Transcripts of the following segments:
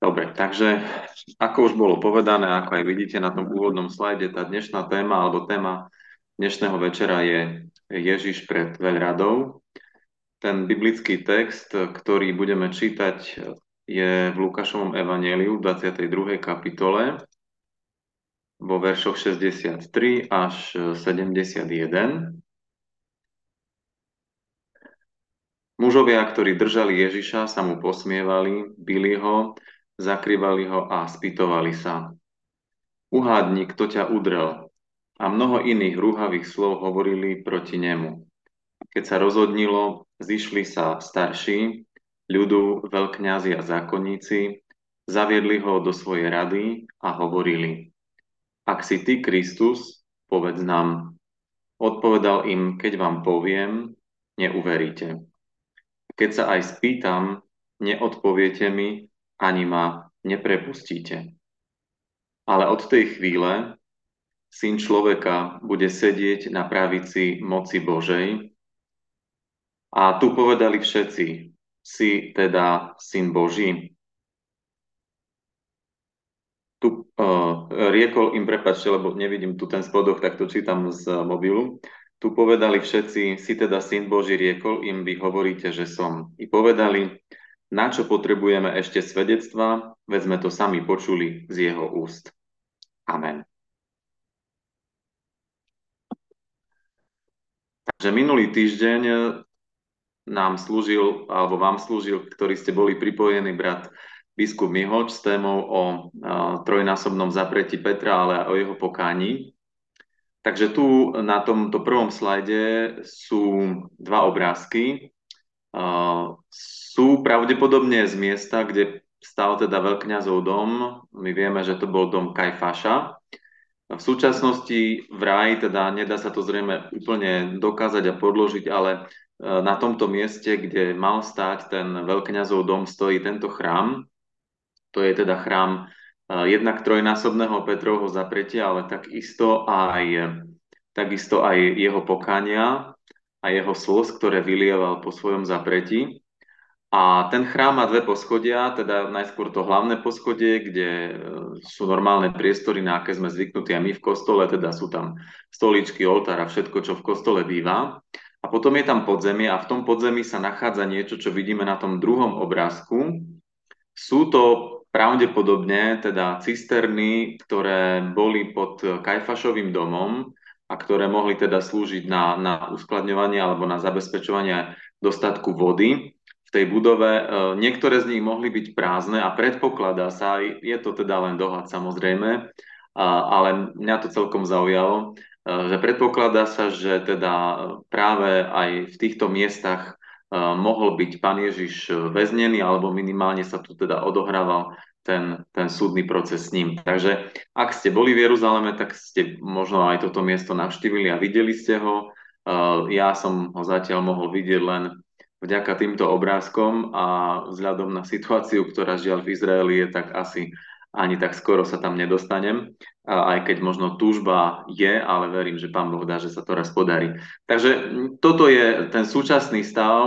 Dobre, takže ako už bolo povedané, ako aj vidíte na tom úvodnom slajde, tá dnešná téma alebo téma dnešného večera je Ježiš pred veľradou. Ten biblický text, ktorý budeme čítať, je v Lukášovom evanieliu v 22. kapitole vo veršoch 63 až 71. Mužovia, ktorí držali Ježiša, sa mu posmievali, bili ho zakrývali ho a spýtovali sa. Uhádni, kto ťa udrel. A mnoho iných rúhavých slov hovorili proti nemu. Keď sa rozhodnilo, zišli sa starší, ľudu, veľkňazi a zákonníci, zaviedli ho do svojej rady a hovorili. Ak si ty Kristus, povedz nám. Odpovedal im, keď vám poviem, neuveríte. Keď sa aj spýtam, neodpoviete mi, ani ma neprepustíte. Ale od tej chvíle syn človeka bude sedieť na pravici moci Božej. A tu povedali všetci, si teda syn Boží. Tu uh, riekol im, prepačte, lebo nevidím tu ten spodok, tak to čítam z mobilu. Tu povedali všetci, si teda syn Boží, riekol im, vy hovoríte, že som. I povedali, na čo potrebujeme ešte svedectva, veď sme to sami počuli z jeho úst. Amen. Takže minulý týždeň nám slúžil, alebo vám slúžil, ktorí ste boli pripojení, brat biskup Mihoč s témou o trojnásobnom zapretí Petra, ale aj o jeho pokání. Takže tu na tomto prvom slajde sú dva obrázky. Sú pravdepodobne z miesta, kde stal teda veľkňazov dom. My vieme, že to bol dom Kajfaša. V súčasnosti v ráji, teda nedá sa to zrejme úplne dokázať a podložiť, ale e, na tomto mieste, kde mal stáť ten veľkňazov dom, stojí tento chrám. To je teda chrám e, jednak trojnásobného Petrovho zapretia, ale takisto aj, takisto aj jeho pokania a jeho slz, ktoré vylieval po svojom zapretí. A ten chrám má dve poschodia, teda najskôr to hlavné poschodie, kde e, sú normálne priestory, na aké sme zvyknutí aj my v kostole, teda sú tam stoličky, oltár a všetko, čo v kostole býva. A potom je tam podzemie a v tom podzemí sa nachádza niečo, čo vidíme na tom druhom obrázku. Sú to pravdepodobne teda cisterny, ktoré boli pod Kajfašovým domom a ktoré mohli teda slúžiť na, na uskladňovanie alebo na zabezpečovanie dostatku vody v tej budove. E, niektoré z nich mohli byť prázdne a predpokladá sa, je to teda len dohľad samozrejme, ale mňa to celkom zaujalo, e, že predpokladá sa, že teda práve aj v týchto miestach e, mohol byť pán Ježiš väznený, alebo minimálne sa tu teda odohrával ten, ten súdny proces s ním. Takže ak ste boli v Jeruzaleme, tak ste možno aj toto miesto navštívili a videli ste ho. Ja som ho zatiaľ mohol vidieť len vďaka týmto obrázkom a vzhľadom na situáciu, ktorá žiaľ v Izraeli je, tak asi ani tak skoro sa tam nedostanem, aj keď možno túžba je, ale verím, že Pán Boh dá, že sa to raz podarí. Takže toto je ten súčasný stav,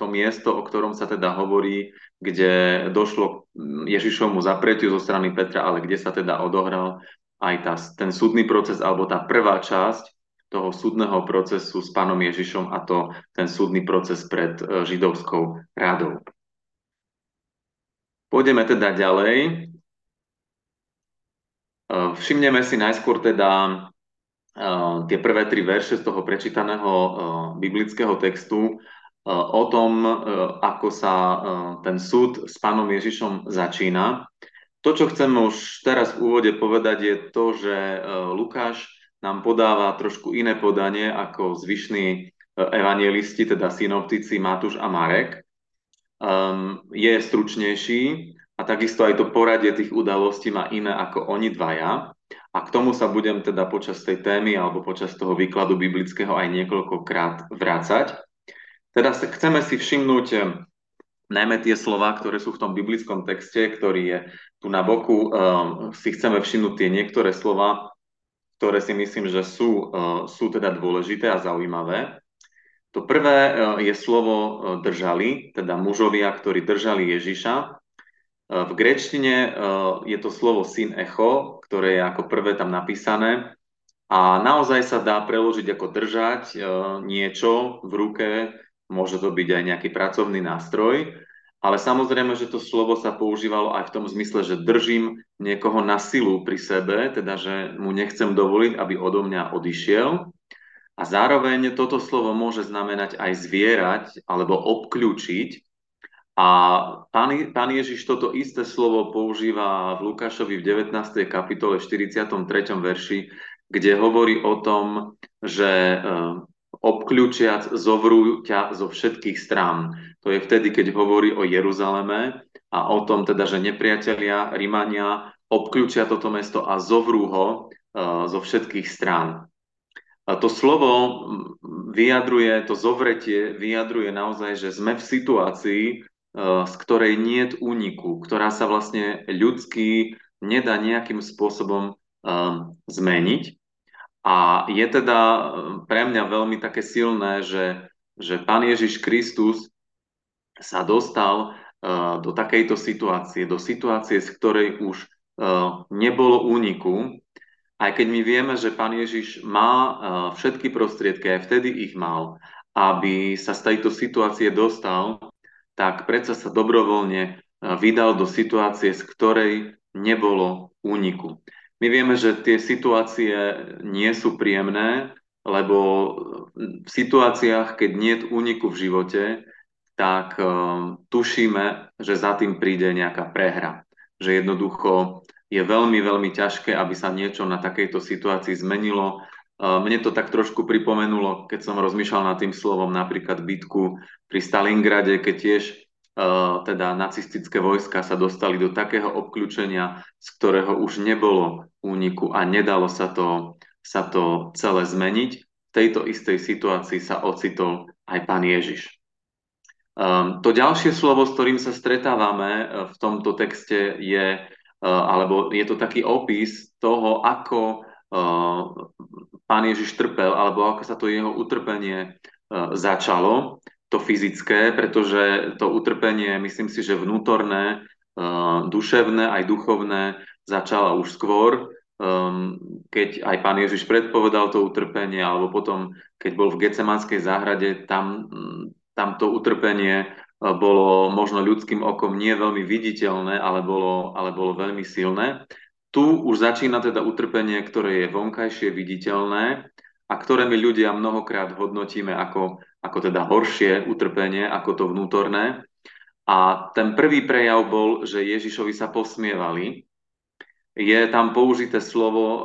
to miesto, o ktorom sa teda hovorí, kde došlo Ježišovmu zapretiu zo strany Petra, ale kde sa teda odohral aj tá, ten súdny proces, alebo tá prvá časť, toho súdneho procesu s pánom Ježišom a to ten súdny proces pred e, židovskou radou. Pôjdeme teda ďalej. E, všimneme si najskôr teda e, tie prvé tri verše z toho prečítaného biblického textu o tom, ako sa ten súd s pánom Ježišom začína. To, čo chceme už teraz v úvode povedať, je to, že Lukáš nám podáva trošku iné podanie ako zvyšní evangelisti, teda synoptici Matúš a Marek. Um, je stručnejší a takisto aj to poradie tých udalostí má iné ako oni dvaja. A k tomu sa budem teda počas tej témy alebo počas toho výkladu biblického aj niekoľkokrát vrácať. Teda chceme si všimnúť e, najmä tie slova, ktoré sú v tom biblickom texte, ktorý je tu na boku, um, si chceme všimnúť tie niektoré slova, ktoré si myslím, že sú, e, sú teda dôležité a zaujímavé. To prvé je slovo držali, teda mužovia, ktorí držali Ježiša. V grečtine je to slovo syn echo, ktoré je ako prvé tam napísané. A naozaj sa dá preložiť ako držať niečo v ruke, môže to byť aj nejaký pracovný nástroj, ale samozrejme, že to slovo sa používalo aj v tom zmysle, že držím niekoho na silu pri sebe, teda že mu nechcem dovoliť, aby odo mňa odišiel. A zároveň toto slovo môže znamenať aj zvierať alebo obklúčiť, a pán, pán Ježiš toto isté slovo používa v Lukášovi v 19. kapitole 43. verši, kde hovorí o tom, že e, obklúčiac zovrú ťa zo všetkých strán. To je vtedy, keď hovorí o Jeruzaleme a o tom teda, že nepriatelia, Rimania obklúčia toto mesto a zovrú ho e, zo všetkých strán. A to slovo vyjadruje, to zovretie vyjadruje naozaj, že sme v situácii, z ktorej nie úniku, ktorá sa vlastne ľudský nedá nejakým spôsobom um, zmeniť. A je teda um, pre mňa veľmi také silné, že, že Pán Ježiš Kristus sa dostal do takejto situácie, do situácie, z ktorej už nebolo úniku, aj keď my vieme, že Pán Ježiš má všetky prostriedky, aj vtedy ich mal, aby sa z tejto situácie dostal, tak predsa sa dobrovoľne e, vydal do situácie, z ktorej nebolo úniku. My vieme, že tie situácie nie sú príjemné, lebo v situáciách, keď nie je úniku v živote, tak uh, tušíme, že za tým príde nejaká prehra. Že jednoducho je veľmi, veľmi ťažké, aby sa niečo na takejto situácii zmenilo. Mne to tak trošku pripomenulo, keď som rozmýšľal nad tým slovom napríklad bitku pri Stalingrade, keď tiež uh, teda nacistické vojska sa dostali do takého obklúčenia, z ktorého už nebolo úniku a nedalo sa to, sa to celé zmeniť. V tejto istej situácii sa ocitol aj pán Ježiš. Um, to ďalšie slovo, s ktorým sa stretávame v tomto texte je, alebo je to taký opis toho, ako pán Ježiš trpel, alebo ako sa to jeho utrpenie uh, začalo to fyzické, pretože to utrpenie, myslím si, že vnútorné, uh, duševné aj duchovné začala už skôr, um, keď aj pán Ježiš predpovedal to utrpenie, alebo potom, keď bol v Gecemanskej záhrade, tam, tam to utrpenie uh, bolo možno ľudským okom nie veľmi viditeľné, ale bolo, ale bolo veľmi silné. Tu už začína teda utrpenie, ktoré je vonkajšie viditeľné a ktoré my ľudia mnohokrát hodnotíme ako ako teda horšie utrpenie ako to vnútorné. A ten prvý prejav bol, že Ježišovi sa posmievali. Je tam použité slovo, um,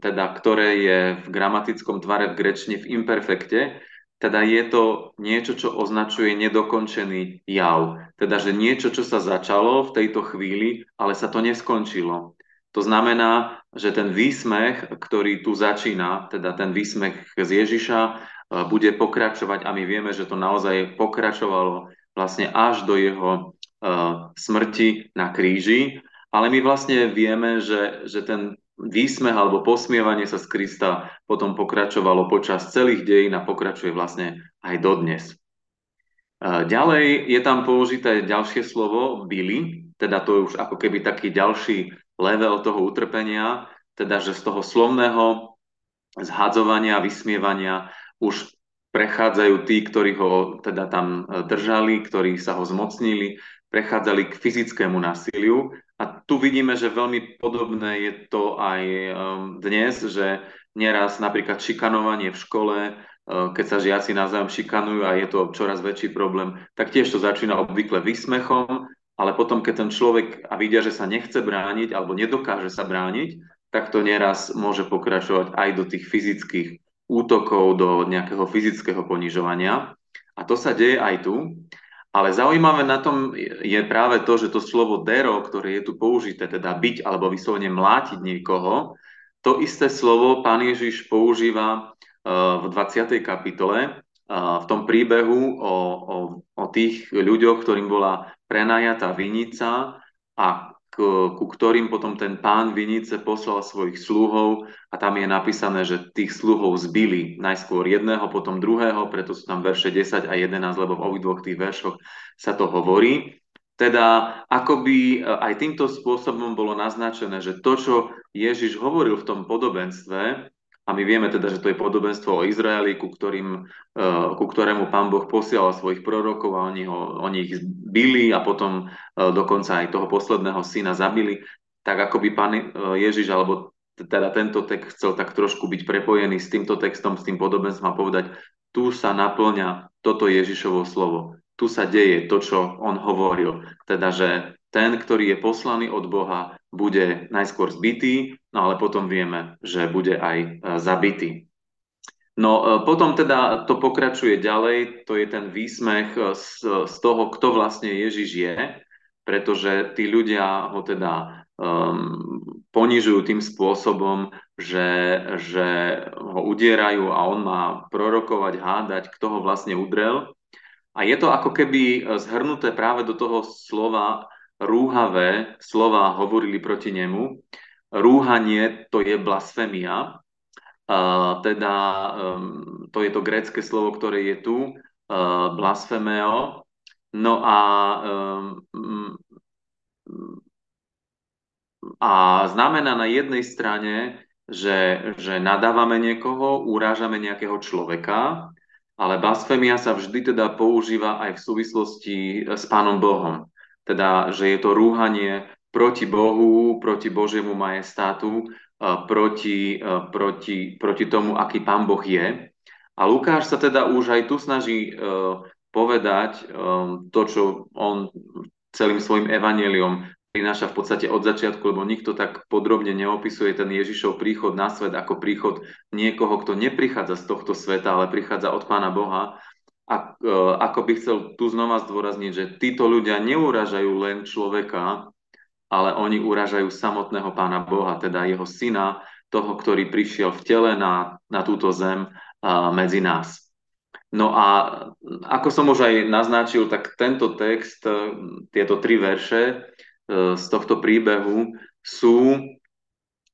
teda, ktoré je v gramatickom tvare v grečne v imperfekte, teda je to niečo, čo označuje nedokončený jav. Teda, že niečo, čo sa začalo v tejto chvíli, ale sa to neskončilo. To znamená, že ten výsmech, ktorý tu začína, teda ten výsmech z Ježiša, bude pokračovať a my vieme, že to naozaj pokračovalo vlastne až do jeho smrti na kríži. Ale my vlastne vieme, že, že ten výsmech alebo posmievanie sa z Krista potom pokračovalo počas celých dejín a pokračuje vlastne aj dodnes. Ďalej je tam použité ďalšie slovo byli, teda to je už ako keby taký ďalší level toho utrpenia, teda že z toho slovného zhadzovania, vysmievania už prechádzajú tí, ktorí ho teda tam e, držali, ktorí sa ho zmocnili, prechádzali k fyzickému násiliu. A tu vidíme, že veľmi podobné je to aj e, dnes, že nieraz napríklad šikanovanie v škole, e, keď sa žiaci navzájom šikanujú a je to čoraz väčší problém, tak tiež to začína obvykle výsmechom, ale potom, keď ten človek a vidia, že sa nechce brániť alebo nedokáže sa brániť, tak to nieraz môže pokračovať aj do tých fyzických útokov, do nejakého fyzického ponižovania. A to sa deje aj tu. Ale zaujímavé na tom je práve to, že to slovo dero, ktoré je tu použité, teda byť alebo vyslovene mlátiť niekoho, to isté slovo pán Ježiš používa e, v 20. kapitole, e, v tom príbehu o, o, o tých ľuďoch, ktorým bola prenajatá vinica a ku ktorým potom ten pán Vinice poslal svojich sluhov a tam je napísané, že tých sluhov zbili najskôr jedného, potom druhého, preto sú tam verše 10 a 11, lebo v obidvoch tých veršoch sa to hovorí. Teda akoby aj týmto spôsobom bolo naznačené, že to, čo Ježiš hovoril v tom podobenstve, a my vieme teda, že to je podobenstvo o Izraeli, ku, ktorým, e, ku ktorému pán Boh posielal svojich prorokov a oni, ho, oni ich bili a potom e, dokonca aj toho posledného syna zabili. Tak ako by pán e, Ježiš, alebo teda tento text chcel tak trošku byť prepojený s týmto textom, s tým podobenstvom a povedať, tu sa naplňa toto Ježišovo slovo. Tu sa deje to, čo on hovoril. Teda, že ten, ktorý je poslaný od Boha, bude najskôr zbytý, no ale potom vieme, že bude aj e, zabitý. No e, potom teda to pokračuje ďalej, to je ten výsmech e, z, z toho, kto vlastne Ježiš je, pretože tí ľudia ho teda um, ponižujú tým spôsobom, že, že ho udierajú a on má prorokovať, hádať, kto ho vlastne udrel. A je to ako keby zhrnuté práve do toho slova rúhavé slova hovorili proti nemu. Rúhanie to je blasfémia, teda to je to grécke slovo, ktoré je tu, uh, blasfémeo. No a, a znamená na jednej strane, že, že nadávame niekoho, urážame nejakého človeka, ale blasfémia sa vždy teda používa aj v súvislosti s Pánom Bohom teda že je to rúhanie proti Bohu, proti Božiemu majestátu, proti, proti, proti tomu, aký Pán Boh je. A Lukáš sa teda už aj tu snaží povedať to, čo on celým svojim evaneliom prináša v podstate od začiatku, lebo nikto tak podrobne neopisuje ten Ježišov príchod na svet ako príchod niekoho, kto neprichádza z tohto sveta, ale prichádza od Pána Boha a, e, ako by chcel tu znova zdôrazniť, že títo ľudia neuražajú len človeka, ale oni uražajú samotného pána Boha, teda jeho syna, toho, ktorý prišiel v tele na, na túto zem a, medzi nás. No a ako som už aj naznačil, tak tento text, e, tieto tri verše e, z tohto príbehu sú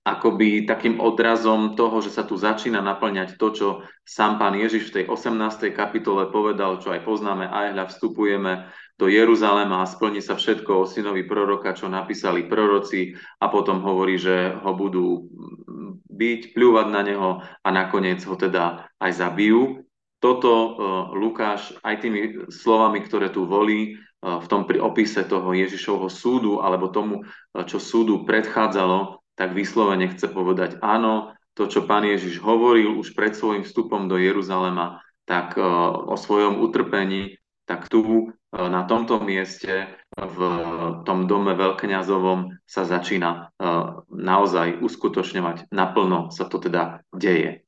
akoby takým odrazom toho, že sa tu začína naplňať to, čo sám pán Ježiš v tej 18. kapitole povedal, čo aj poznáme, aj hľa vstupujeme do Jeruzalema a splní sa všetko o synovi proroka, čo napísali proroci a potom hovorí, že ho budú byť, pľúvať na neho a nakoniec ho teda aj zabijú. Toto uh, Lukáš aj tými slovami, ktoré tu volí, uh, v tom pri opise toho Ježišovho súdu alebo tomu, uh, čo súdu predchádzalo, tak vyslovene chce povedať áno, to, čo pán Ježiš hovoril už pred svojim vstupom do Jeruzalema, tak uh, o svojom utrpení, tak tu uh, na tomto mieste v tom dome veľkňazovom sa začína naozaj uskutočňovať. Naplno sa to teda deje.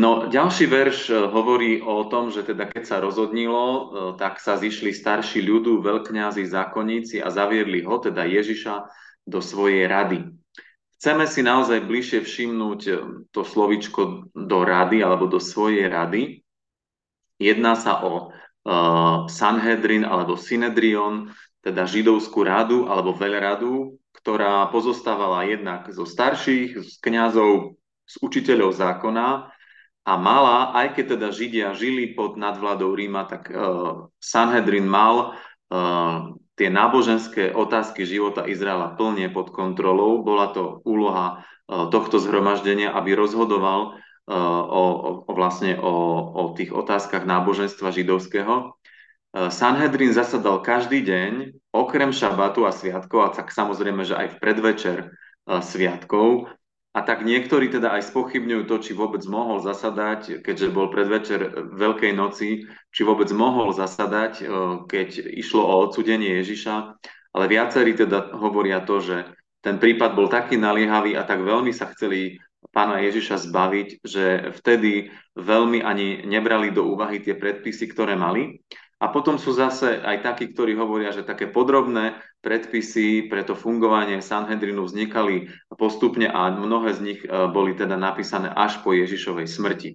No, ďalší verš e, hovorí o tom, že teda keď sa rozhodnilo, e, tak sa zišli starší ľudu, veľkňazi, zákonníci a zaviedli ho, teda Ježiša, do svojej rady. Chceme si naozaj bližšie všimnúť e, to slovičko do rady alebo do svojej rady. Jedná sa o Sanhedrin alebo Synedrion, teda židovskú radu alebo veľradu, ktorá pozostávala jednak zo starších, z kňazov, z učiteľov zákona a mala, aj keď teda Židia žili pod nadvládou Ríma, tak uh, Sanhedrin mal uh, tie náboženské otázky života Izraela plne pod kontrolou. Bola to úloha uh, tohto zhromaždenia, aby rozhodoval uh, o, o, vlastne o, o tých otázkach náboženstva židovského. Sanhedrin zasadal každý deň, okrem šabatu a sviatkov, a tak samozrejme, že aj v predvečer sviatkov, a tak niektorí teda aj spochybňujú to, či vôbec mohol zasadať, keďže bol predvečer Veľkej noci, či vôbec mohol zasadať, e, keď išlo o odsudenie Ježiša. Ale viacerí teda hovoria to, že ten prípad bol taký naliehavý a tak veľmi sa chceli pána Ježiša zbaviť, že vtedy veľmi ani nebrali do úvahy tie predpisy, ktoré mali. A potom sú zase aj takí, ktorí hovoria, že také podrobné predpisy pre to fungovanie Sanhedrinu vznikali postupne a mnohé z nich e, boli teda napísané až po Ježišovej smrti.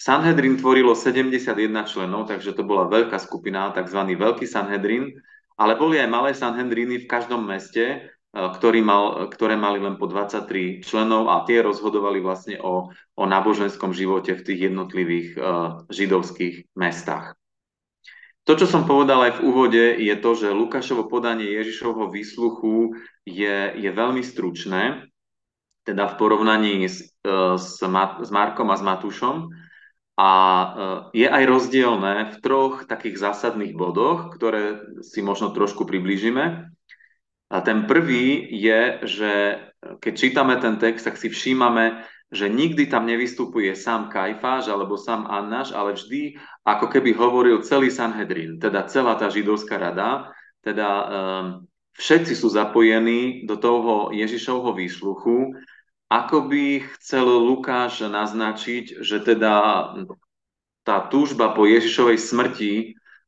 Sanhedrin tvorilo 71 členov, takže to bola veľká skupina, tzv. Veľký Sanhedrin, ale boli aj malé Sanhedriny v každom meste ktorý mal, ktoré mali len po 23 členov a tie rozhodovali vlastne o, o náboženskom živote v tých jednotlivých uh, židovských mestách. To, čo som povedal aj v úvode, je to, že Lukášovo podanie Ježišovho výsluchu je, je veľmi stručné, teda v porovnaní s, s, s Markom a s Matúšom. A je aj rozdielne v troch takých zásadných bodoch, ktoré si možno trošku priblížime. A ten prvý je, že keď čítame ten text, tak si všímame, že nikdy tam nevystupuje sám Kajfáš alebo sám Annáš, ale vždy ako keby hovoril celý Sanhedrin, teda celá tá židovská rada, teda um, všetci sú zapojení do toho Ježišovho výsluchu, ako by chcel Lukáš naznačiť, že teda tá túžba po Ježišovej smrti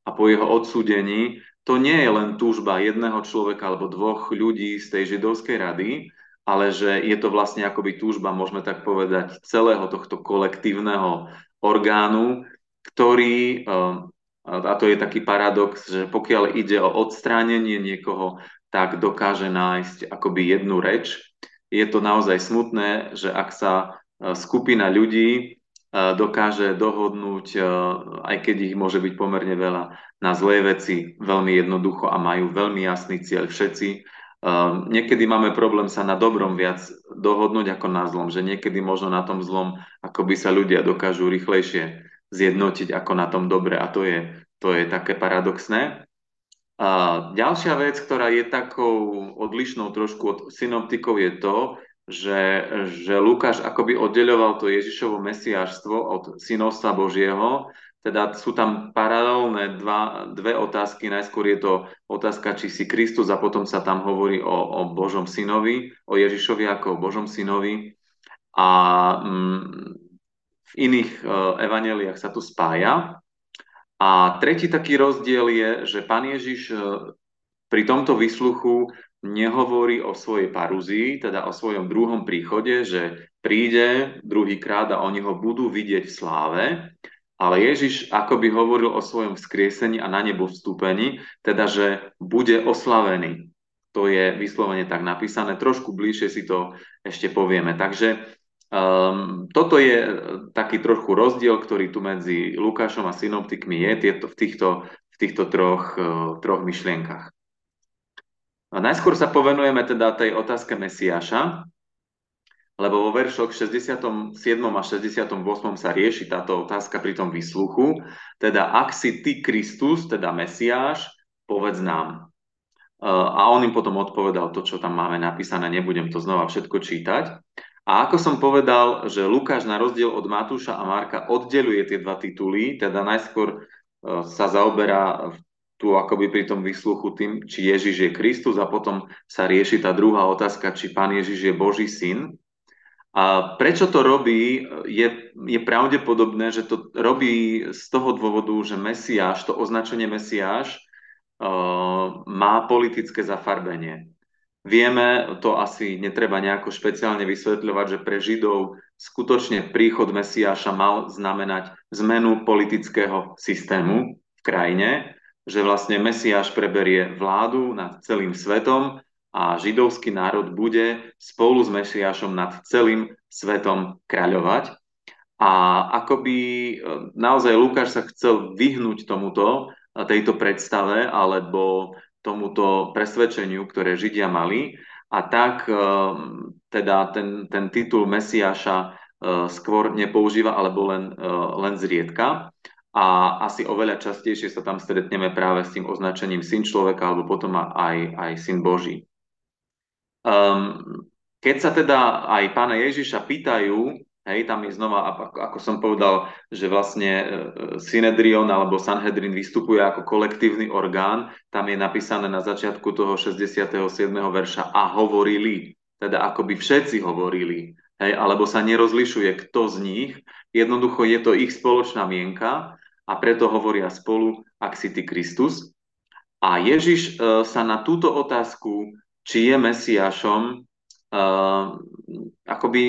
a po jeho odsúdení to nie je len túžba jedného človeka alebo dvoch ľudí z tej židovskej rady, ale že je to vlastne akoby túžba, môžeme tak povedať, celého tohto kolektívneho orgánu, ktorý, eh, a to je taký paradox, že pokiaľ ide o odstránenie niekoho, tak dokáže nájsť akoby jednu reč. Je to naozaj smutné, že ak sa eh, skupina ľudí dokáže dohodnúť, aj keď ich môže byť pomerne veľa, na zlé veci veľmi jednoducho a majú veľmi jasný cieľ všetci. Niekedy máme problém sa na dobrom viac dohodnúť ako na zlom, že niekedy možno na tom zlom akoby sa ľudia dokážu rýchlejšie zjednotiť ako na tom dobre a to je, to je také paradoxné. A ďalšia vec, ktorá je takou odlišnou trošku od synoptikov je to, že, že Lukáš akoby oddeľoval to Ježišovo mesiášstvo od synovstva Božieho, teda sú tam paralelné dva, dve otázky. Najskôr je to otázka, či si Kristus a potom sa tam hovorí o, o Božom synovi, o Ježišovi ako o Božom synovi. A mm, v iných uh, evaneliách sa tu spája. A tretí taký rozdiel je, že pán Ježiš uh, pri tomto vysluchu nehovorí o svojej parúzii, teda o svojom druhom príchode, že príde druhýkrát a oni ho budú vidieť v sláve, ale Ježiš akoby hovoril o svojom vzkriesení a na nebo vstúpení, teda že bude oslavený. To je vyslovene tak napísané, trošku bližšie si to ešte povieme. Takže um, toto je taký trochu rozdiel, ktorý tu medzi Lukášom a synoptikmi je tieto, v, týchto, v týchto troch, uh, troch myšlienkach. A najskôr sa povenujeme teda tej otázke Mesiáša, lebo vo veršoch 67. a 68. sa rieši táto otázka pri tom výsluchu. Teda ak si ty Kristus, teda Mesiáš, povedz nám. A on im potom odpovedal to, čo tam máme napísané, nebudem to znova všetko čítať. A ako som povedal, že Lukáš na rozdiel od Matúša a Marka oddeluje tie dva tituly, teda najskôr e, sa zaoberá tu akoby pri tom vysluchu tým, či Ježiš je Kristus a potom sa rieši tá druhá otázka, či Pán Ježiš je Boží syn. A prečo to robí, je, je pravdepodobné, že to robí z toho dôvodu, že Mesiáš, to označenie Mesiáš uh, má politické zafarbenie. Vieme, to asi netreba nejako špeciálne vysvetľovať, že pre Židov skutočne príchod Mesiáša mal znamenať zmenu politického systému v krajine že vlastne Mesiáš preberie vládu nad celým svetom a židovský národ bude spolu s Mesiášom nad celým svetom kráľovať. A akoby e, naozaj Lukáš sa chcel vyhnúť tomuto, e, tejto predstave alebo tomuto presvedčeniu, ktoré Židia mali. A tak e, teda ten, ten titul Mesiáša skôr nepoužíva alebo len, len zriedka a asi oveľa častejšie sa tam stretneme práve s tým označením syn človeka alebo potom aj, aj syn Boží. Um, keď sa teda aj pána Ježiša pýtajú, hej, tam je znova, ako som povedal, že vlastne e, Synedrion alebo Sanhedrin vystupuje ako kolektívny orgán, tam je napísané na začiatku toho 67. verša a hovorili, teda ako by všetci hovorili, hej, alebo sa nerozlišuje, kto z nich, jednoducho je to ich spoločná mienka a preto hovoria spolu, ak si ty Kristus. A Ježiš uh, sa na túto otázku, či je Mesiášom, uh, akoby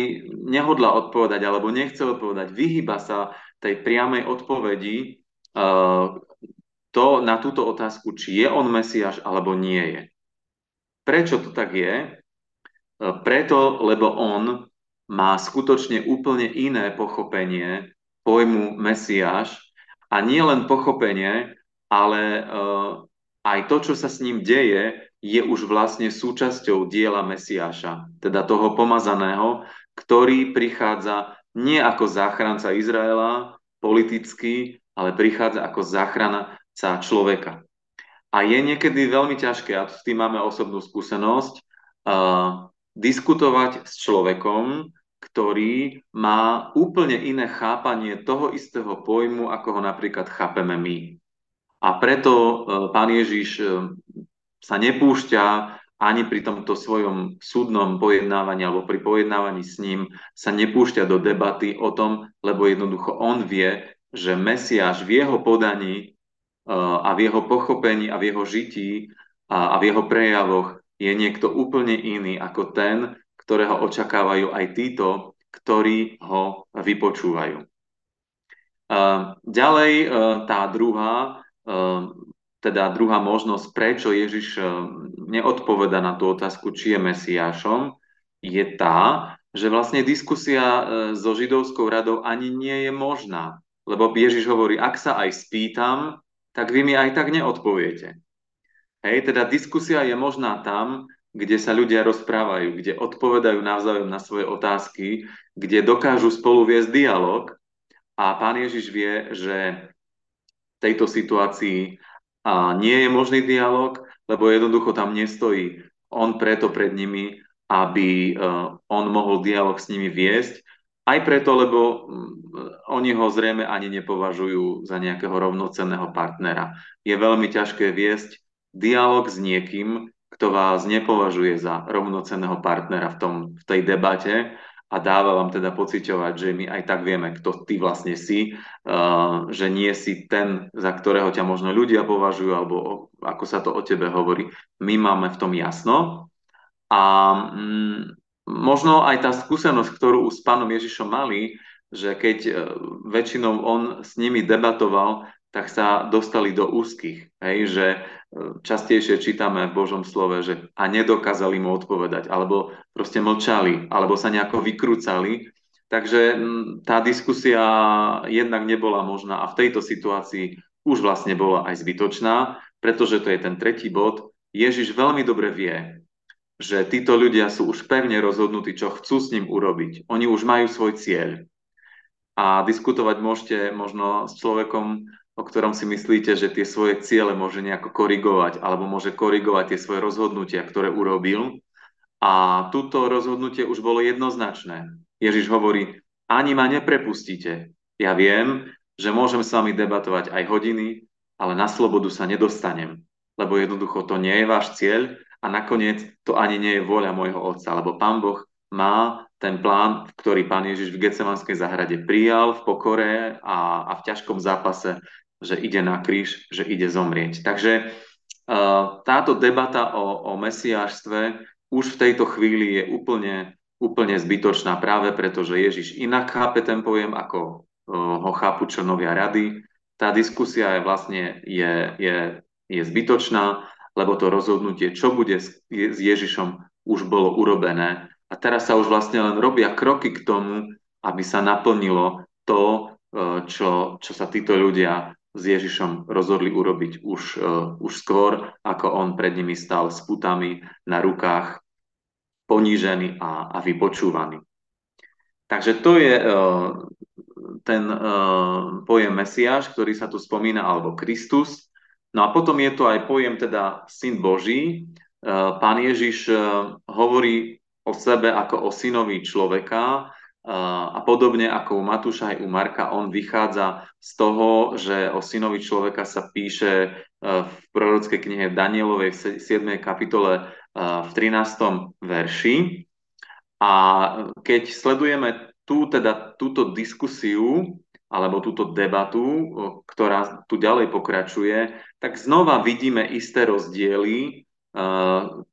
nehodla odpovedať, alebo nechce odpovedať, vyhýba sa tej priamej odpovedi uh, to na túto otázku, či je on Mesiáš, alebo nie je. Prečo to tak je? Preto, lebo on má skutočne úplne iné pochopenie pojmu Mesiáš a nie len pochopenie, ale uh, aj to, čo sa s ním deje, je už vlastne súčasťou diela Mesiáša, teda toho pomazaného, ktorý prichádza nie ako záchranca Izraela politicky, ale prichádza ako záchranca človeka. A je niekedy veľmi ťažké, a s tým máme osobnú skúsenosť, uh, diskutovať s človekom, ktorý má úplne iné chápanie toho istého pojmu, ako ho napríklad chápeme my. A preto uh, pán Ježiš uh, sa nepúšťa ani pri tomto svojom súdnom pojednávaní alebo pri pojednávaní s ním sa nepúšťa do debaty o tom, lebo jednoducho on vie, že Mesiáš v jeho podaní a v jeho pochopení a v jeho žití a, v jeho prejavoch je niekto úplne iný ako ten, ktorého očakávajú aj títo, ktorí ho vypočúvajú. Ďalej tá druhá, teda druhá možnosť, prečo Ježiš neodpoveda na tú otázku, či je Mesiášom, je tá, že vlastne diskusia so židovskou radou ani nie je možná. Lebo Ježiš hovorí, ak sa aj spýtam, tak vy mi aj tak neodpoviete. Hej, teda diskusia je možná tam, kde sa ľudia rozprávajú, kde odpovedajú navzájom na svoje otázky, kde dokážu spolu viesť dialog a pán Ježiš vie, že v tejto situácii a nie je možný dialog, lebo jednoducho tam nestojí. On preto pred nimi, aby uh, on mohol dialog s nimi viesť, aj preto, lebo mm, oni ho zrejme ani nepovažujú za nejakého rovnocenného partnera. Je veľmi ťažké viesť dialog s niekým, kto vás nepovažuje za rovnocenného partnera v, tom, v tej debate a dáva vám teda pociťovať, že my aj tak vieme, kto ty vlastne si, uh, že nie si ten, za ktorého ťa možno ľudia považujú, alebo ako sa to o tebe hovorí. My máme v tom jasno. A mm, možno aj tá skúsenosť, ktorú s pánom Ježišom mali, že keď e, väčšinou on s nimi debatoval, tak sa dostali do úzkých. Hej, že častejšie čítame v Božom slove, že a nedokázali mu odpovedať, alebo proste mlčali, alebo sa nejako vykrúcali. Takže tá diskusia jednak nebola možná a v tejto situácii už vlastne bola aj zbytočná, pretože to je ten tretí bod. Ježiš veľmi dobre vie, že títo ľudia sú už pevne rozhodnutí, čo chcú s ním urobiť. Oni už majú svoj cieľ. A diskutovať môžete možno s človekom, o ktorom si myslíte, že tie svoje ciele môže nejako korigovať, alebo môže korigovať tie svoje rozhodnutia, ktoré urobil. A túto rozhodnutie už bolo jednoznačné. Ježiš hovorí, ani ma neprepustíte. Ja viem, že môžem s vami debatovať aj hodiny, ale na slobodu sa nedostanem, lebo jednoducho to nie je váš cieľ a nakoniec to ani nie je vôľa môjho otca, lebo pán Boh má ten plán, ktorý pán Ježiš v Gecemanskej záhrade prijal v pokore a, a v ťažkom zápase, že ide na kríž, že ide zomrieť. Takže uh, táto debata o, o mesiáštve už v tejto chvíli je úplne, úplne zbytočná práve preto, že Ježiš inak chápe ten pojem, ako uh, ho chápu členovia rady. Tá diskusia je vlastne je, je, je zbytočná lebo to rozhodnutie, čo bude s Ježišom, už bolo urobené. A teraz sa už vlastne len robia kroky k tomu, aby sa naplnilo to, e, čo, čo sa títo ľudia s Ježišom rozhodli urobiť už, e, už skôr, ako on pred nimi stal s putami na rukách, ponížený a, a vypočúvaný. Takže to je uh, ten uh, pojem Mesiáš, ktorý sa tu spomína, alebo Kristus. No a potom je to aj pojem teda syn Boží. Pán Ježiš hovorí o sebe ako o synovi človeka a podobne ako u Matúša aj u Marka, on vychádza z toho, že o synovi človeka sa píše v prorockej knihe Danielovej v 7. kapitole v 13. verši. A keď sledujeme tú, teda, túto diskusiu, alebo túto debatu, ktorá tu ďalej pokračuje, tak znova vidíme isté rozdiely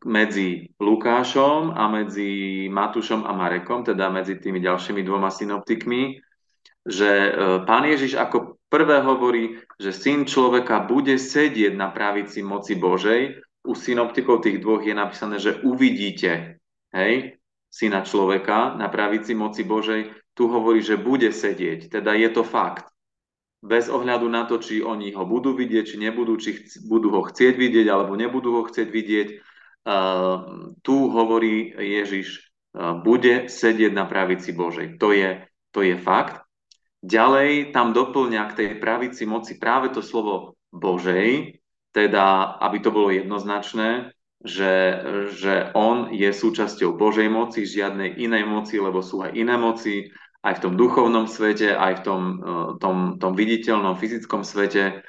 medzi Lukášom a medzi Matúšom a Marekom, teda medzi tými ďalšími dvoma synoptikmi, že e, pán Ježiš ako prvé hovorí, že syn človeka bude sedieť na pravici moci Božej. U synoptikov tých dvoch je napísané, že uvidíte, hej, syna človeka na pravici moci Božej, tu hovorí, že bude sedieť, teda je to fakt. Bez ohľadu na to, či oni ho budú vidieť, či nebudú, či chc- budú ho chcieť vidieť, alebo nebudú ho chcieť vidieť, uh, tu hovorí Ježiš, uh, bude sedieť na pravici Božej. To je, to je fakt. Ďalej tam doplňa k tej pravici moci práve to slovo Božej, teda aby to bolo jednoznačné, že, že on je súčasťou Božej moci, žiadnej inej moci, lebo sú aj iné moci, aj v tom duchovnom svete, aj v tom, eh, tom, tom viditeľnom fyzickom svete,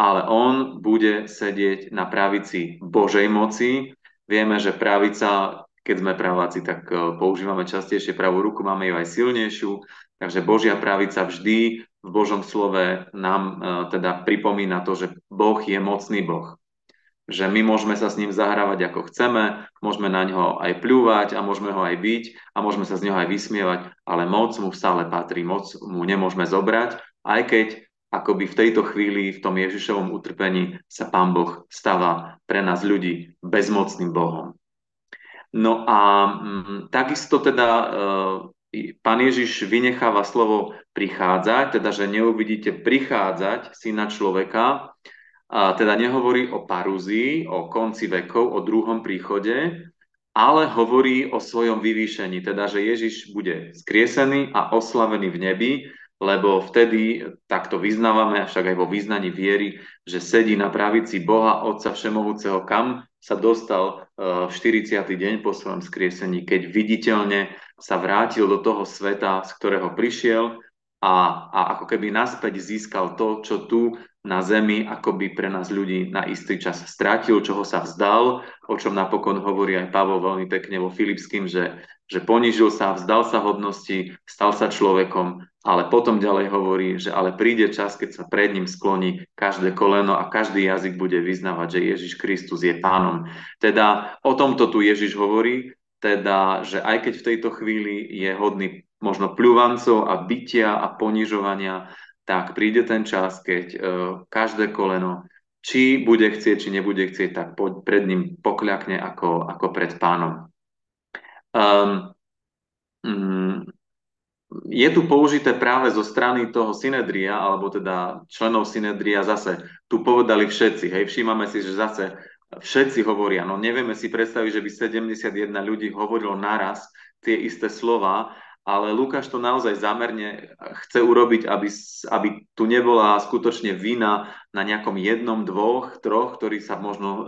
ale on bude sedieť na pravici Božej moci. Vieme, že pravica, keď sme praváci, tak eh, používame častejšie pravú ruku, máme ju aj silnejšiu, takže Božia pravica vždy v Božom slove nám eh, teda pripomína to, že Boh je mocný Boh že my môžeme sa s ním zahrávať ako chceme, môžeme na ňo aj pľúvať a môžeme ho aj byť a môžeme sa z neho aj vysmievať, ale moc mu stále patrí, moc mu nemôžeme zobrať, aj keď akoby v tejto chvíli, v tom Ježišovom utrpení sa Pán Boh stáva pre nás ľudí bezmocným Bohom. No a m, takisto teda e, Pán Ježiš vynecháva slovo prichádzať, teda že neuvidíte prichádzať syna človeka, a teda nehovorí o parúzii, o konci vekov, o druhom príchode, ale hovorí o svojom vyvýšení, teda že Ježiš bude skriesený a oslavený v nebi, lebo vtedy takto vyznávame, však aj vo význaní viery, že sedí na pravici Boha, Otca Všemohúceho, kam sa dostal e, v 40. deň po svojom skriesení, keď viditeľne sa vrátil do toho sveta, z ktorého prišiel a, a ako keby naspäť získal to, čo tu na zemi akoby pre nás ľudí na istý čas strátil, čoho sa vzdal, o čom napokon hovorí aj Pavol veľmi pekne vo Filipským, že, že ponížil sa, vzdal sa hodnosti, stal sa človekom, ale potom ďalej hovorí, že ale príde čas, keď sa pred ním skloní každé koleno a každý jazyk bude vyznávať, že Ježiš Kristus je pánom. Teda o tomto tu Ježiš hovorí, teda, že aj keď v tejto chvíli je hodný možno pľúvancov a bytia a ponižovania, tak príde ten čas, keď uh, každé koleno, či bude chcieť, či nebude chcieť, tak pred ním pokľakne ako, ako pred pánom. Um, um, je tu použité práve zo strany toho synedria, alebo teda členov synedria zase, tu povedali všetci, hej, všímame si, že zase všetci hovoria, no nevieme si predstaviť, že by 71 ľudí hovorilo naraz tie isté slova, ale Lukáš to naozaj zamerne chce urobiť, aby, aby tu nebola skutočne vina na nejakom jednom, dvoch, troch, ktorí sa možno e,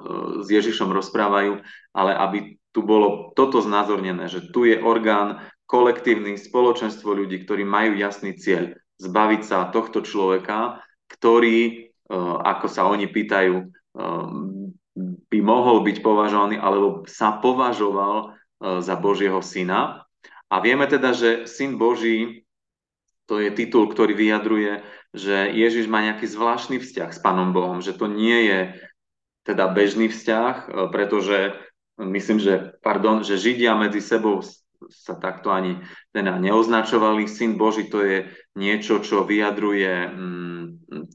s Ježišom rozprávajú, ale aby tu bolo toto znázornené, že tu je orgán kolektívny, spoločenstvo ľudí, ktorí majú jasný cieľ zbaviť sa tohto človeka, ktorý, e, ako sa oni pýtajú, e, by mohol byť považovaný alebo sa považoval za Božieho syna a vieme teda, že Syn Boží, to je titul, ktorý vyjadruje, že Ježiš má nejaký zvláštny vzťah s Pánom Bohom, že to nie je teda bežný vzťah, e, pretože myslím, že, pardon, že Židia medzi sebou sa takto ani teda neoznačovali. Syn Boží to je niečo, čo vyjadruje mm,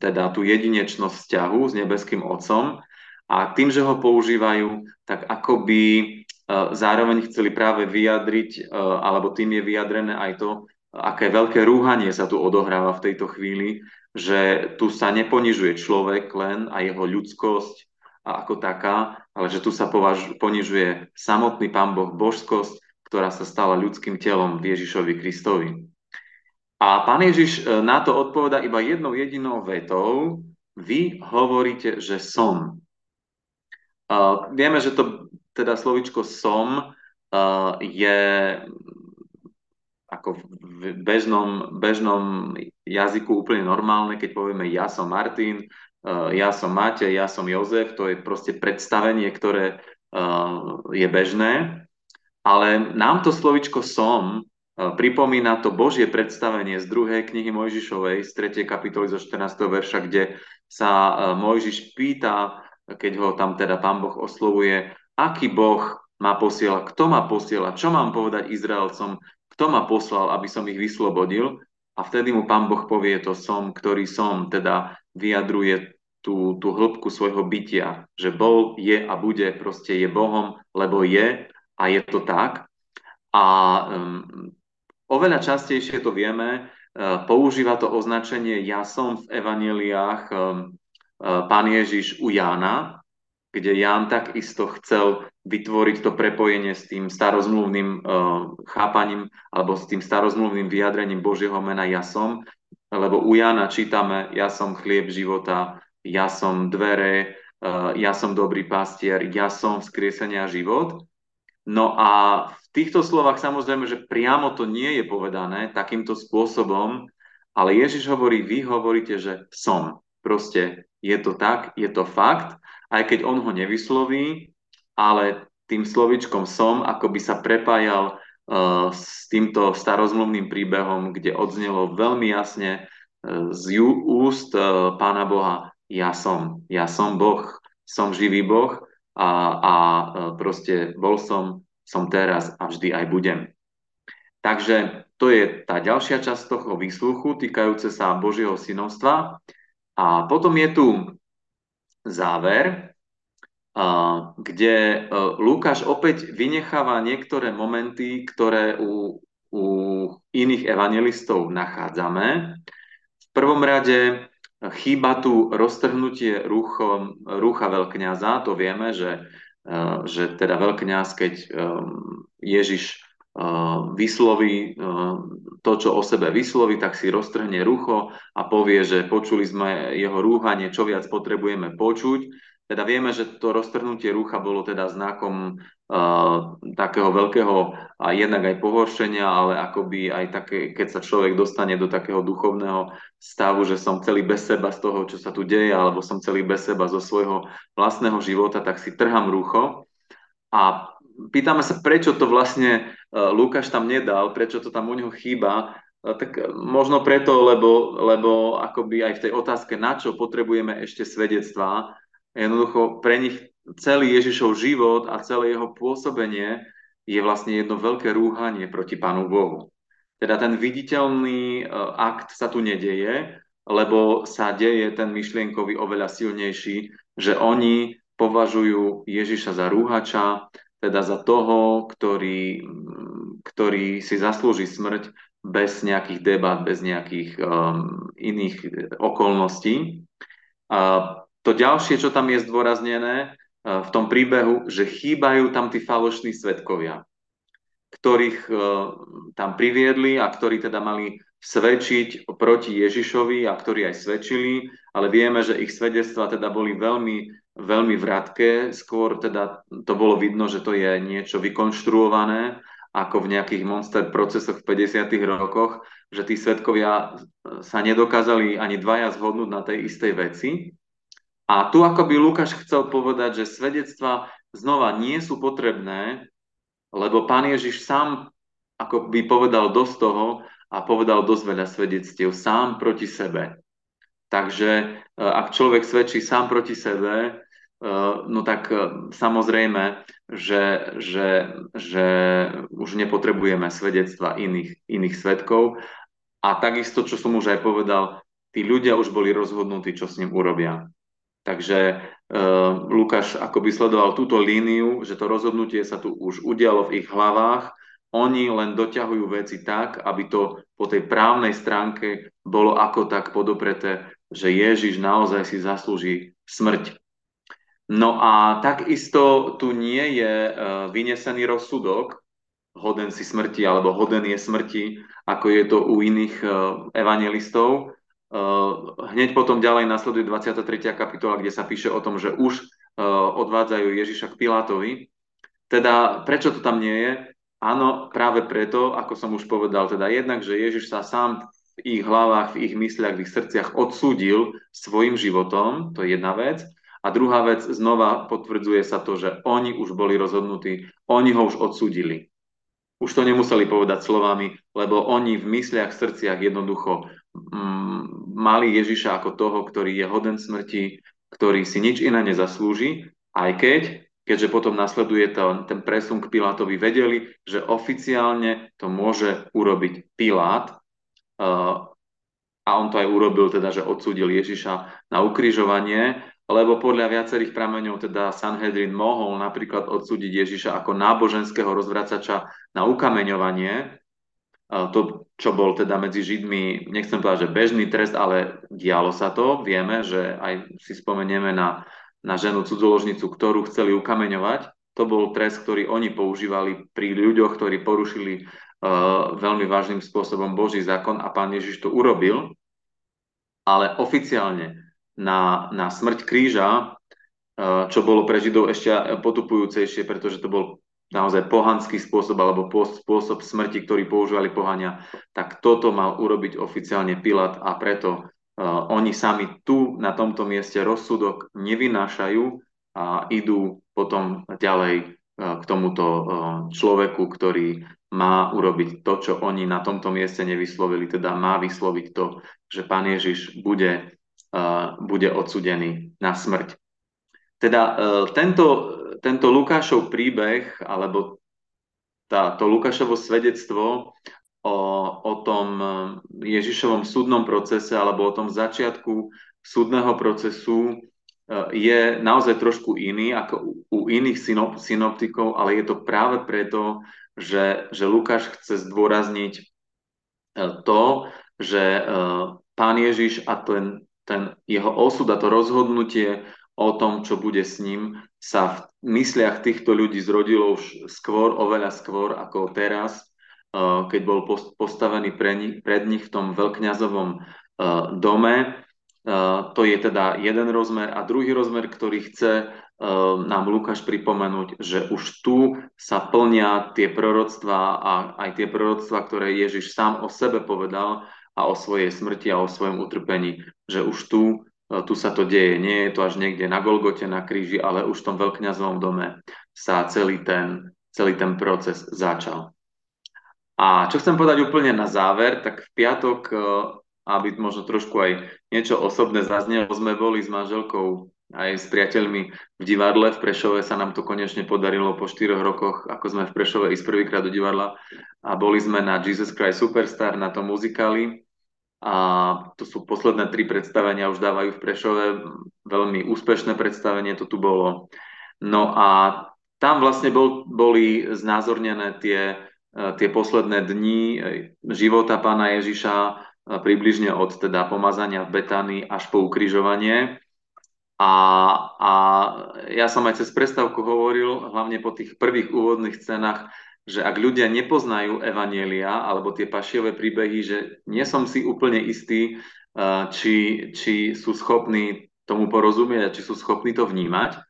teda tú jedinečnosť vzťahu s nebeským Otcom a tým, že ho používajú, tak akoby zároveň chceli práve vyjadriť, e, alebo tým je vyjadrené aj to, aké veľké rúhanie sa tu odohráva v tejto chvíli, že tu sa neponižuje človek len a jeho ľudskosť ako taká, ale že tu sa považ- ponižuje samotný Pán Boh, božskosť, ktorá sa stala ľudským telom v Ježišovi Kristovi. A Pán Ježiš e, na to odpoveda iba jednou jedinou vetou, vy hovoríte, že som. Uh, vieme, že to teda slovičko som uh, je ako v bežnom, bežnom jazyku úplne normálne, keď povieme ja som Martin, uh, ja som Matej, ja som Jozef, to je proste predstavenie, ktoré uh, je bežné, ale nám to slovičko som pripomína to Božie predstavenie z druhej knihy Mojžišovej, z 3. kapitoly zo 14. verša, kde sa Mojžiš pýta, keď ho tam teda pán Boh oslovuje, aký Boh ma posiela, kto ma posiela, čo mám povedať Izraelcom, kto ma poslal, aby som ich vyslobodil. A vtedy mu pán Boh povie, to som, ktorý som, teda vyjadruje tú, tú hĺbku svojho bytia, že bol, je a bude, proste je Bohom, lebo je a je to tak. A um, oveľa častejšie to vieme, uh, používa to označenie ja som v evaneliách um, uh, pán Ježiš u Jána, kde Ján takisto chcel vytvoriť to prepojenie s tým starozmluvným uh, chápaním alebo s tým starozmluvným vyjadrením Božieho mena ja som, lebo u Jana čítame, ja som chlieb života, ja som dvere, eh, ja som dobrý pastier, ja som vzkriesenia život. No a v týchto slovách samozrejme, že priamo to nie je povedané takýmto spôsobom, ale Ježiš hovorí, vy hovoríte, že som. Proste je to tak, je to fakt, aj keď on ho nevysloví, ale tým slovičkom som, ako by sa prepájal Eh, s týmto starozmluvným príbehom, kde odznelo veľmi jasne eh, z úst eh, Pána Boha, ja som, ja som Boh, som živý Boh a, a proste bol som, som teraz a vždy aj budem. Takže to je tá ďalšia časť toho výsluchu týkajúce sa Božieho synovstva. A potom je tu záver, kde e, Lukáš opäť vynecháva niektoré momenty, ktoré u, u iných evangelistov nachádzame. V prvom rade chýba tu roztrhnutie rúchom, rúcha veľkňaza, to vieme, že, e, že teda veľkňaz, keď e, Ježiš vysloví to, čo o sebe vysloví, tak si roztrhne rucho a povie, že počuli sme jeho rúhanie, čo viac potrebujeme počuť teda vieme, že to roztrhnutie rúcha bolo teda znakom uh, takého veľkého a jednak aj pohoršenia, ale akoby aj také, keď sa človek dostane do takého duchovného stavu, že som celý bez seba z toho, čo sa tu deje, alebo som celý bez seba zo svojho vlastného života, tak si trham rúcho. A pýtame sa, prečo to vlastne uh, Lukáš tam nedal, prečo to tam u neho chýba, uh, tak možno preto, lebo, lebo akoby aj v tej otázke, na čo potrebujeme ešte svedectvá, Jednoducho pre nich celý Ježišov život a celé jeho pôsobenie je vlastne jedno veľké rúhanie proti Pánu Bohu. Teda ten viditeľný e, akt sa tu nedeje, lebo sa deje ten myšlienkový oveľa silnejší, že oni považujú Ježiša za rúhača, teda za toho, ktorý, ktorý si zaslúži smrť bez nejakých debat, bez nejakých um, iných okolností. Uh, to ďalšie, čo tam je zdôraznené e, v tom príbehu, že chýbajú tam tí falošní svetkovia, ktorých e, tam priviedli a ktorí teda mali svedčiť proti Ježišovi a ktorí aj svedčili, ale vieme, že ich svedectva teda boli veľmi, veľmi vratké, skôr teda to bolo vidno, že to je niečo vykonštruované, ako v nejakých monster procesoch v 50. rokoch, že tí svetkovia sa nedokázali ani dvaja zhodnúť na tej istej veci a tu ako by Lukáš chcel povedať, že svedectva znova nie sú potrebné, lebo pán Ježiš sám ako by povedal dosť toho a povedal dosť veľa svedectiev sám proti sebe. Takže e, ak človek svedčí sám proti sebe, e, no tak samozrejme, že, že, že už nepotrebujeme svedectva iných, iných svetkov. A takisto, čo som už aj povedal, tí ľudia už boli rozhodnutí, čo s ním urobia. Takže uh, Lukáš akoby sledoval túto líniu, že to rozhodnutie sa tu už udialo v ich hlavách. Oni len doťahujú veci tak, aby to po tej právnej stránke bolo ako tak podopreté, že Ježiš naozaj si zaslúži smrť. No a takisto tu nie je uh, vynesený rozsudok, hoden si smrti, alebo hoden je smrti, ako je to u iných uh, evangelistov, Eh, hneď potom ďalej nasleduje 23. kapitola, kde sa píše o tom, že už odvádzajú Ježiša k Pilátovi. Teda prečo to tam nie je? Áno, práve preto, ako som už povedal, teda jednak, že Ježiš sa sám v ich hlavách, v ich mysliach, v ich srdciach odsúdil svojim životom, to je jedna vec. A druhá vec, znova potvrdzuje sa to, že oni už boli rozhodnutí, oni ho už odsúdili. Už to nemuseli povedať slovami, lebo oni v mysliach, srdciach jednoducho mm, mali Ježiša ako toho, ktorý je hoden smrti, ktorý si nič iné nezaslúži, aj keď, keďže potom nasleduje to, ten presun k Pilátovi, vedeli, že oficiálne to môže urobiť Pilát uh, a on to aj urobil, teda, že odsúdil Ježiša na ukrižovanie, lebo podľa viacerých prameňov teda Sanhedrin mohol napríklad odsúdiť Ježiša ako náboženského rozvracača na ukameňovanie, to, čo bol teda medzi Židmi, nechcem povedať, že bežný trest, ale dialo sa to. Vieme, že aj si spomenieme na, na ženu cudzoložnicu, ktorú chceli ukameňovať. To bol trest, ktorý oni používali pri ľuďoch, ktorí porušili uh, veľmi vážnym spôsobom Boží zákon a pán Ježiš to urobil. Ale oficiálne na, na smrť kríža, uh, čo bolo pre Židov ešte potupujúcejšie, pretože to bol naozaj pohanský spôsob alebo spôsob smrti, ktorý používali pohania, tak toto mal urobiť oficiálne Pilát a preto uh, oni sami tu na tomto mieste rozsudok nevynášajú a idú potom ďalej uh, k tomuto človeku, ktorý má urobiť to, čo oni na tomto mieste nevyslovili, teda má vysloviť to, že pán Ježiš bude, bude odsudený na smrť. Teda uh, tento tento Lukášov príbeh, alebo tá, to Lukášovo svedectvo o, o tom eh, Ježišovom súdnom procese alebo o tom začiatku súdneho procesu eh, je naozaj trošku iný ako u iných synop, synoptikov, ale je to práve preto, že, že Lukáš chce zdôrazniť to, že pán Ježiš a ten, ten jeho osud a to rozhodnutie o tom, čo bude s ním, sa v mysliach týchto ľudí zrodilo už skôr, oveľa skôr ako teraz, eh, keď bol postavený pred nich v tom veľkňazovom eh, dome. Eh, to je teda jeden rozmer. A druhý rozmer, ktorý chce nám Lukáš pripomenúť, že už tu sa plnia tie proroctvá a aj tie proroctvá, ktoré Ježiš sám o sebe povedal a o svojej smrti a o svojom utrpení, že už tu E, tu sa to deje, nie je to až niekde na Golgote, na kríži, ale už v tom veľkňazovom dome sa celý ten, celý ten proces začal. A čo chcem povedať úplne na záver, tak v piatok, e, aby možno trošku aj niečo osobné zaznelo, sme boli s manželkou aj s priateľmi v divadle. V Prešove sa nám to konečne podarilo po 4 rokoch, ako sme v Prešove ísť prvýkrát do divadla. A boli sme na Jesus Christ Superstar, na tom muzikáli a to sú posledné tri predstavenia, už dávajú v Prešove, veľmi úspešné predstavenie to tu bolo. No a tam vlastne bol, boli znázornené tie, e, tie posledné dni e, života pána Ježiša, e, približne od teda pomazania v Betánii až po ukrižovanie. A, a ja som aj cez prestávku hovoril, hlavne po tých prvých úvodných scénach, že ak ľudia nepoznajú evanielia alebo tie pašiové príbehy, že nie som si úplne istý, eh, či, či sú schopní tomu porozumieť a či sú schopní to vnímať.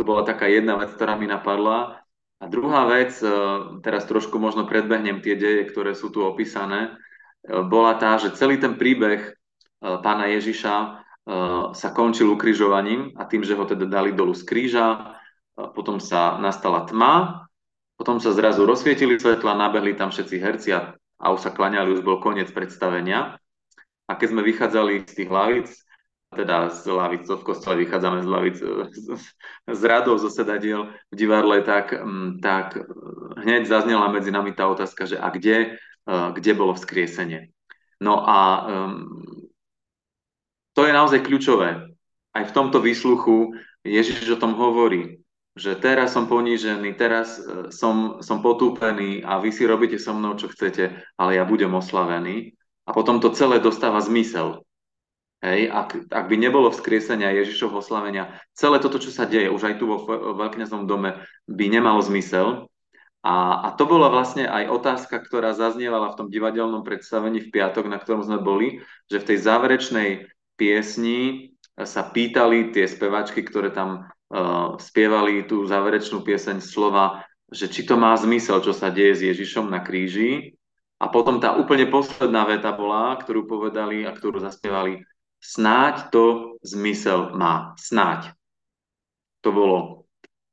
To bola taká jedna vec, ktorá mi napadla. A druhá vec, eh, teraz trošku možno predbehnem tie deje, ktoré sú tu opísané, eh, bola tá, že celý ten príbeh pána Ježiša sa končil ukrižovaním a tým, že ho teda dali dolu z kríža, potom sa nastala tma potom sa zrazu rozsvietili svetla, nabehli tam všetci herci a, a už sa klaňali, už bol koniec predstavenia. A keď sme vychádzali z tých lavic, teda z lavic, v kostole vychádzame z lavic, z, z radov, zo sedadiel v divadle, tak, mm, tak hneď zaznela medzi nami tá otázka, že a kde, e, kde bolo vzkriesenie. No a um, to je naozaj kľúčové. Aj v tomto výsluchu Ježiš o tom hovorí že teraz som ponížený, teraz e, som, som potúpený a vy si robíte so mnou, čo chcete, ale ja budem oslavený. A potom to celé dostáva zmysel. Hej, ak, ak by nebolo vzkriesenia Ježišovho oslavenia, celé toto, čo sa deje, už aj tu vo veľkňaznom dome, by nemalo zmysel. A, a to bola vlastne aj otázka, ktorá zaznievala v tom divadelnom predstavení v piatok, na ktorom sme boli, že v tej záverečnej piesni sa pýtali tie spevačky, ktoré tam spievali tú záverečnú pieseň slova, že či to má zmysel, čo sa deje s Ježišom na kríži. A potom tá úplne posledná veta bola, ktorú povedali a ktorú zaspievali, snáď to zmysel má, snáď. To bolo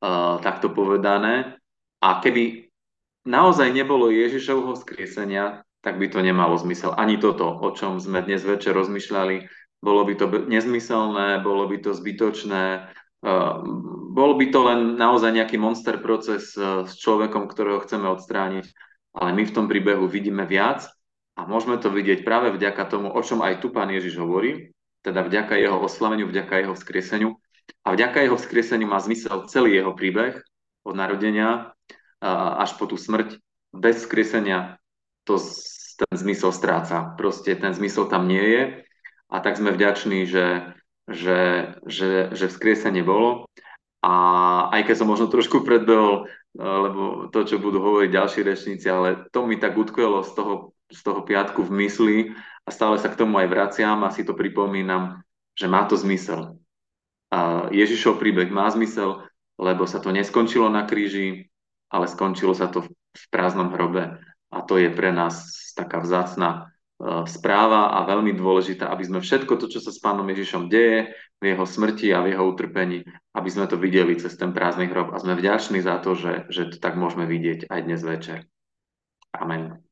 uh, takto povedané. A keby naozaj nebolo Ježišovho skriesenia, tak by to nemalo zmysel. Ani toto, o čom sme dnes večer rozmýšľali, bolo by to nezmyselné, bolo by to zbytočné, bol by to len naozaj nejaký monster proces e, s človekom, ktorého chceme odstrániť, ale my v tom príbehu vidíme viac A môžeme to vidieť práve vďaka tomu, o čom aj tu pán Ježiš hovorí, teda vďaka jeho oslaveniu, vďaka jeho vzkrieseniu. A vďaka jeho vzkrieseniu má zmysel celý jeho príbeh od narodenia až po tú smrť. Bez vzkriesenia to, ten zmysel stráca. Proste ten zmysel tam nie je. A tak sme vďační, že, že, že, že vzkriesenie bolo. A aj keď som možno trošku predbehol, lebo to, čo budú hovoriť ďalší rečníci, ale to mi tak utkvelo z toho z toho piatku v mysli a stále sa k tomu aj vraciam a si to pripomínam, že má to zmysel. A Ježišov príbeh má zmysel, lebo sa to neskončilo na kríži, ale skončilo sa to v prázdnom hrobe. A to je pre nás taká vzácna správa a veľmi dôležitá, aby sme všetko to, čo sa s pánom Ježišom deje, v jeho smrti a v jeho utrpení, aby sme to videli cez ten prázdny hrob a sme vďační za to, že, že to tak môžeme vidieť aj dnes večer. Amen.